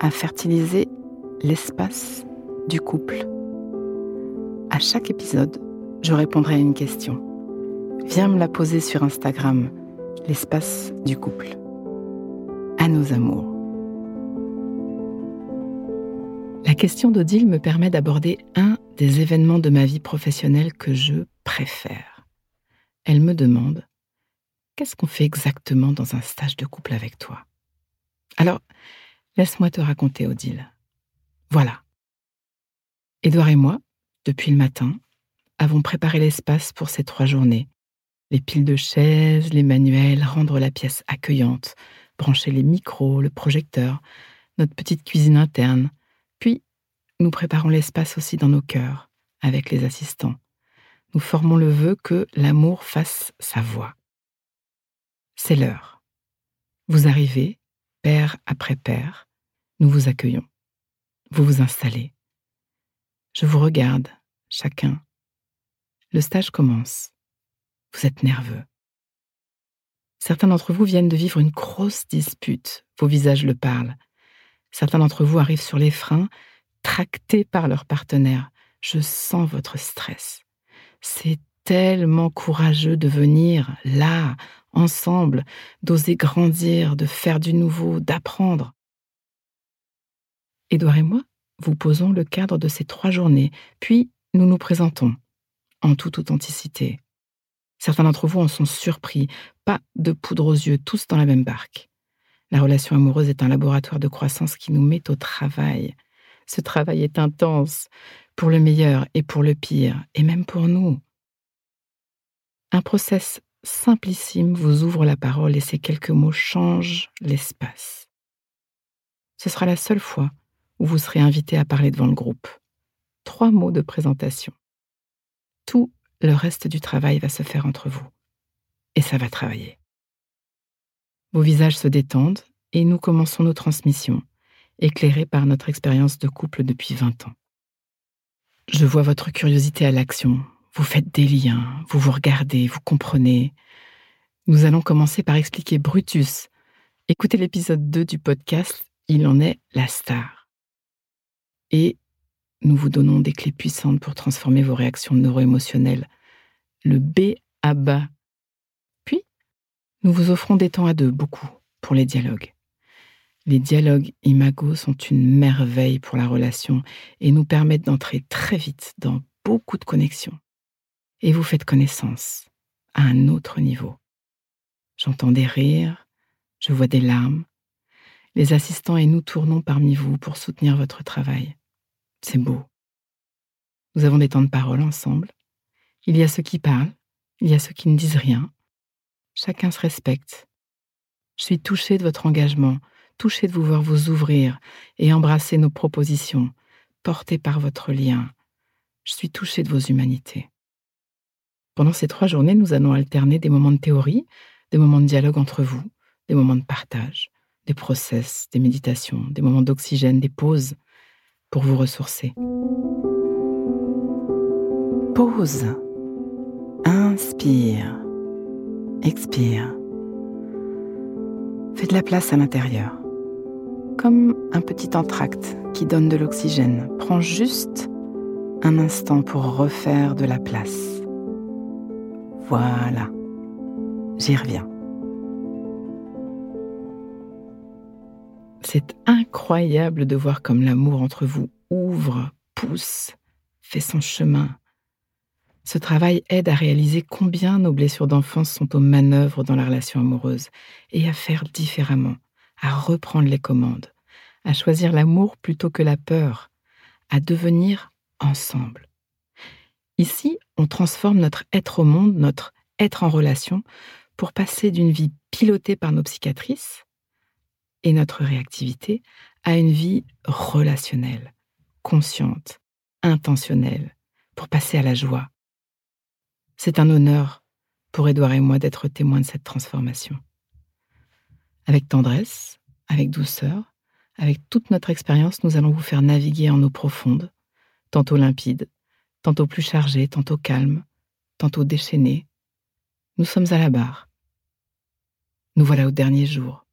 à fertiliser l'espace du couple. À chaque épisode, je répondrai à une question. Viens me la poser sur Instagram, l'espace du couple. À nos amours. La question d'Odile me permet d'aborder un des événements de ma vie professionnelle que je préfère. Elle me demande Qu'est-ce qu'on fait exactement dans un stage de couple avec toi? Alors, laisse-moi te raconter, Odile. Voilà. Édouard et moi, depuis le matin, avons préparé l'espace pour ces trois journées. Les piles de chaises, les manuels, rendre la pièce accueillante, brancher les micros, le projecteur, notre petite cuisine interne. Puis, nous préparons l'espace aussi dans nos cœurs, avec les assistants. Nous formons le vœu que l'amour fasse sa voix. C'est l'heure. Vous arrivez, paire après paire, nous vous accueillons. Vous vous installez. Je vous regarde, chacun. Le stage commence. Vous êtes nerveux. Certains d'entre vous viennent de vivre une grosse dispute. Vos visages le parlent. Certains d'entre vous arrivent sur les freins, tractés par leur partenaire. Je sens votre stress. C'est tellement courageux de venir là, ensemble, d'oser grandir, de faire du nouveau, d'apprendre. Édouard et moi, vous posons le cadre de ces trois journées, puis nous nous présentons, en toute authenticité. Certains d'entre vous en sont surpris, pas de poudre aux yeux, tous dans la même barque. La relation amoureuse est un laboratoire de croissance qui nous met au travail. Ce travail est intense, pour le meilleur et pour le pire, et même pour nous. Un process simplissime vous ouvre la parole et ces quelques mots changent l'espace. Ce sera la seule fois où vous serez invité à parler devant le groupe. Trois mots de présentation. Tout le reste du travail va se faire entre vous. Et ça va travailler. Vos visages se détendent et nous commençons nos transmissions, éclairées par notre expérience de couple depuis 20 ans. Je vois votre curiosité à l'action. Vous faites des liens, vous vous regardez, vous comprenez. Nous allons commencer par expliquer Brutus. Écoutez l'épisode 2 du podcast, il en est la star et nous vous donnons des clés puissantes pour transformer vos réactions neuro-émotionnelles. Le B à bas. Puis, nous vous offrons des temps à deux, beaucoup, pour les dialogues. Les dialogues imago sont une merveille pour la relation et nous permettent d'entrer très vite dans beaucoup de connexions. Et vous faites connaissance à un autre niveau. J'entends des rires, je vois des larmes. Les assistants et nous tournons parmi vous pour soutenir votre travail. C'est beau. Nous avons des temps de parole ensemble. Il y a ceux qui parlent, il y a ceux qui ne disent rien. Chacun se respecte. Je suis touchée de votre engagement, touchée de vous voir vous ouvrir et embrasser nos propositions, portées par votre lien. Je suis touchée de vos humanités. Pendant ces trois journées, nous allons alterner des moments de théorie, des moments de dialogue entre vous, des moments de partage, des process, des méditations, des moments d'oxygène, des pauses, pour vous ressourcer. Pause. Inspire. Expire. Fais de la place à l'intérieur. Comme un petit entracte qui donne de l'oxygène. Prends juste un instant pour refaire de la place. Voilà. J'y reviens. C'est incroyable de voir comme l'amour entre vous ouvre, pousse, fait son chemin. Ce travail aide à réaliser combien nos blessures d'enfance sont aux manœuvres dans la relation amoureuse et à faire différemment, à reprendre les commandes, à choisir l'amour plutôt que la peur, à devenir ensemble. Ici, on transforme notre être au monde, notre être en relation, pour passer d'une vie pilotée par nos psychiatrices et notre réactivité à une vie relationnelle, consciente, intentionnelle, pour passer à la joie. C'est un honneur pour Édouard et moi d'être témoins de cette transformation. Avec tendresse, avec douceur, avec toute notre expérience, nous allons vous faire naviguer en eau profonde, tantôt limpide, tantôt plus chargée, tantôt calme, tantôt déchaînée. Nous sommes à la barre. Nous voilà au dernier jour.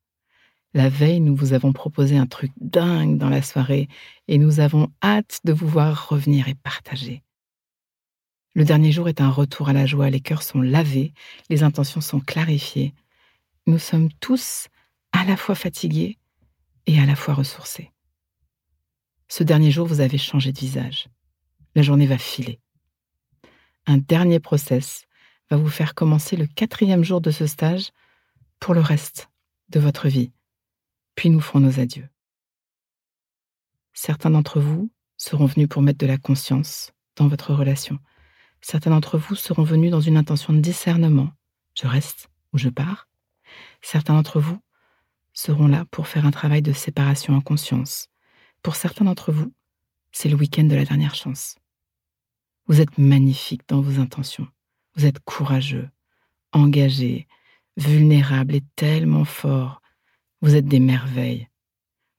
La veille, nous vous avons proposé un truc dingue dans la soirée et nous avons hâte de vous voir revenir et partager. Le dernier jour est un retour à la joie, les cœurs sont lavés, les intentions sont clarifiées. Nous sommes tous à la fois fatigués et à la fois ressourcés. Ce dernier jour, vous avez changé de visage. La journée va filer. Un dernier process va vous faire commencer le quatrième jour de ce stage pour le reste de votre vie. Puis nous ferons nos adieux. Certains d'entre vous seront venus pour mettre de la conscience dans votre relation. Certains d'entre vous seront venus dans une intention de discernement. Je reste ou je pars. Certains d'entre vous seront là pour faire un travail de séparation en conscience. Pour certains d'entre vous, c'est le week-end de la dernière chance. Vous êtes magnifique dans vos intentions. Vous êtes courageux, engagé, vulnérable et tellement fort. Vous êtes des merveilles.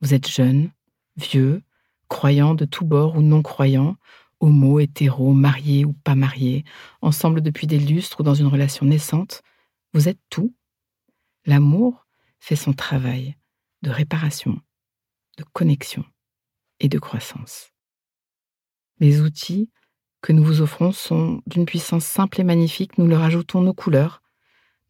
Vous êtes jeune, vieux, croyant de tous bords ou non croyant, homo, hétéro, marié ou pas marié, ensemble depuis des lustres ou dans une relation naissante. Vous êtes tout. L'amour fait son travail de réparation, de connexion et de croissance. Les outils que nous vous offrons sont d'une puissance simple et magnifique. Nous leur ajoutons nos couleurs,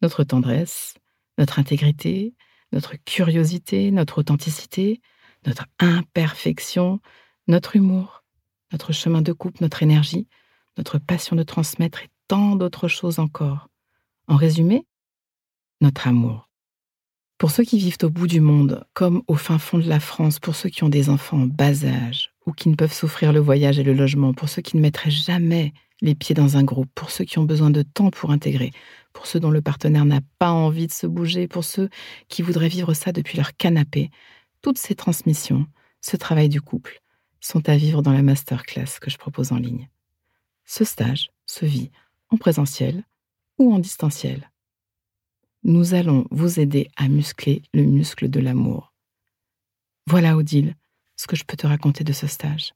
notre tendresse, notre intégrité, notre curiosité, notre authenticité, notre imperfection, notre humour, notre chemin de coupe, notre énergie, notre passion de transmettre et tant d'autres choses encore. En résumé, notre amour. Pour ceux qui vivent au bout du monde, comme au fin fond de la France, pour ceux qui ont des enfants en bas âge, ou qui ne peuvent souffrir le voyage et le logement, pour ceux qui ne mettraient jamais les pieds dans un groupe, pour ceux qui ont besoin de temps pour intégrer, pour ceux dont le partenaire n'a pas envie de se bouger, pour ceux qui voudraient vivre ça depuis leur canapé, toutes ces transmissions, ce travail du couple, sont à vivre dans la masterclass que je propose en ligne. Ce stage se vit en présentiel ou en distanciel nous allons vous aider à muscler le muscle de l'amour. Voilà, Odile, ce que je peux te raconter de ce stage.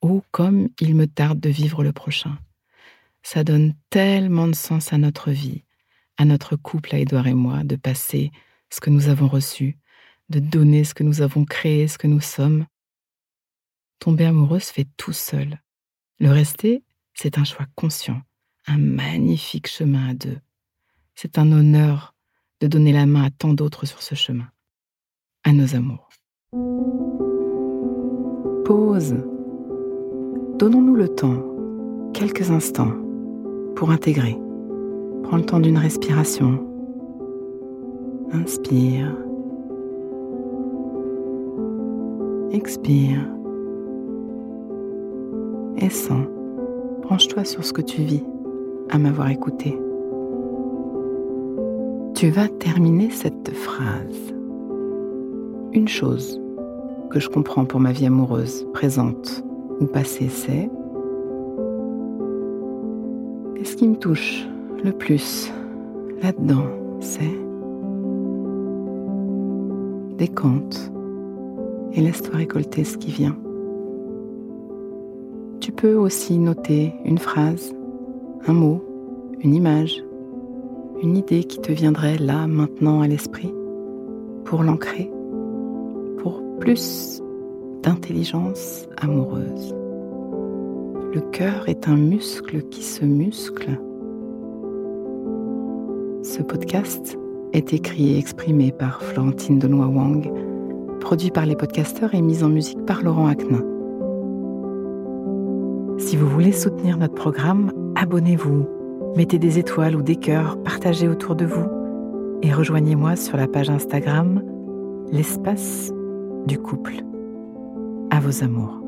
Oh, comme il me tarde de vivre le prochain. Ça donne tellement de sens à notre vie, à notre couple, à Édouard et moi, de passer ce que nous avons reçu, de donner ce que nous avons créé, ce que nous sommes. Tomber amoureux se fait tout seul. Le rester, c'est un choix conscient, un magnifique chemin à deux. C'est un honneur de donner la main à tant d'autres sur ce chemin, à nos amours. Pause. Donnons-nous le temps, quelques instants, pour intégrer. Prends le temps d'une respiration. Inspire. Expire. Et sens. Branche-toi sur ce que tu vis à m'avoir écouté. Tu vas terminer cette phrase. Une chose que je comprends pour ma vie amoureuse, présente ou passée, c'est et ce qui me touche le plus là-dedans, c'est décompte et laisse-toi récolter ce qui vient. Tu peux aussi noter une phrase, un mot, une image, une idée qui te viendrait là, maintenant, à l'esprit, pour l'ancrer, plus d'intelligence amoureuse. Le cœur est un muscle qui se muscle. Ce podcast est écrit et exprimé par Florentine Denois Wang produit par les podcasteurs et mis en musique par Laurent Aknin. Si vous voulez soutenir notre programme, abonnez-vous, mettez des étoiles ou des cœurs, partagez autour de vous et rejoignez-moi sur la page Instagram L'espace du couple. À vos amours.